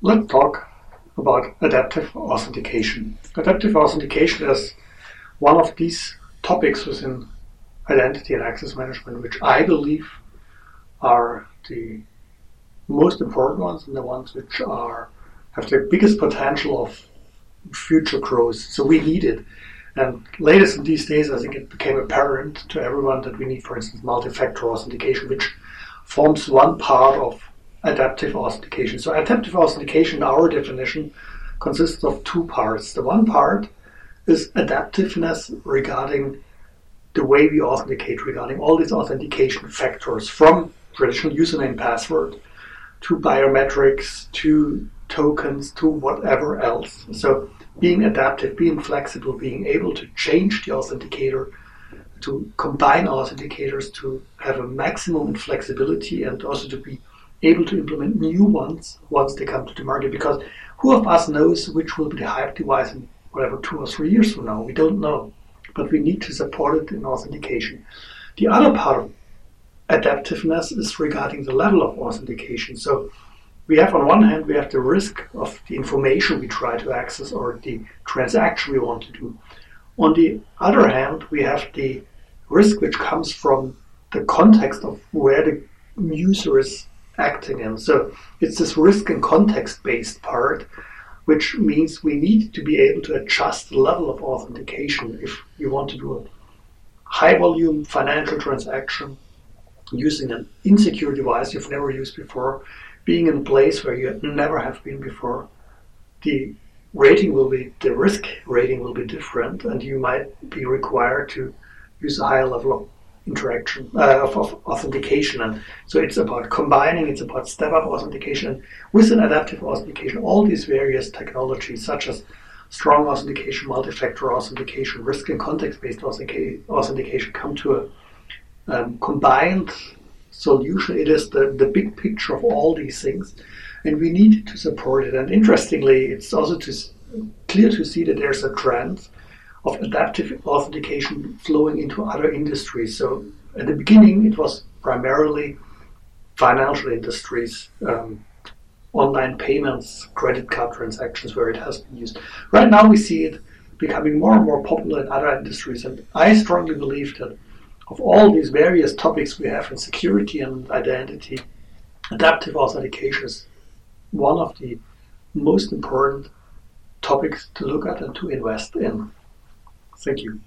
let's talk about adaptive authentication. Adaptive authentication is one of these topics within identity and access management, which I believe are the most important ones and the ones which are have the biggest potential of future growth. So we need it. And latest in these days, I think it became apparent to everyone that we need, for instance, multi-factor authentication, which forms one part of adaptive authentication. So adaptive authentication, our definition, consists of two parts. The one part is adaptiveness regarding the way we authenticate, regarding all these authentication factors from traditional username password to biometrics to tokens to whatever else. So being adaptive, being flexible, being able to change the authenticator, to combine authenticators, to have a maximum flexibility and also to be able to implement new ones once they come to the market. Because who of us knows which will be the hype device in whatever two or three years from now? We don't know. But we need to support it in authentication. The other part of adaptiveness is regarding the level of authentication. So we have on one hand we have the risk of the information we try to access or the transaction we want to do. On the other hand, we have the risk which comes from the context of where the user is acting in. So it's this risk and context based part, which means we need to be able to adjust the level of authentication if you want to do a high volume financial transaction using an insecure device you've never used before being in a place where you never have been before, the rating will be, the risk rating will be different, and you might be required to use a higher level of interaction, uh, of, of, authentication. And so it's about combining, it's about step up authentication. with an adaptive authentication, all these various technologies, such as strong authentication, multi factor authentication, risk and context based authentication, come to a um, combined solution. It is the, the big picture of all these things, and we need to support it. And interestingly, it's also to, clear to see that there's a trend of adaptive authentication flowing into other industries. So at the beginning, it was primarily financial industries. Um, online payments, credit card transactions, where it has been used. Right now, we see it becoming more and more popular in other industries, and I strongly believe that of all these various topics we have in security and identity, adaptive authentication is one of the most important topics to look at and to invest in. Thank you.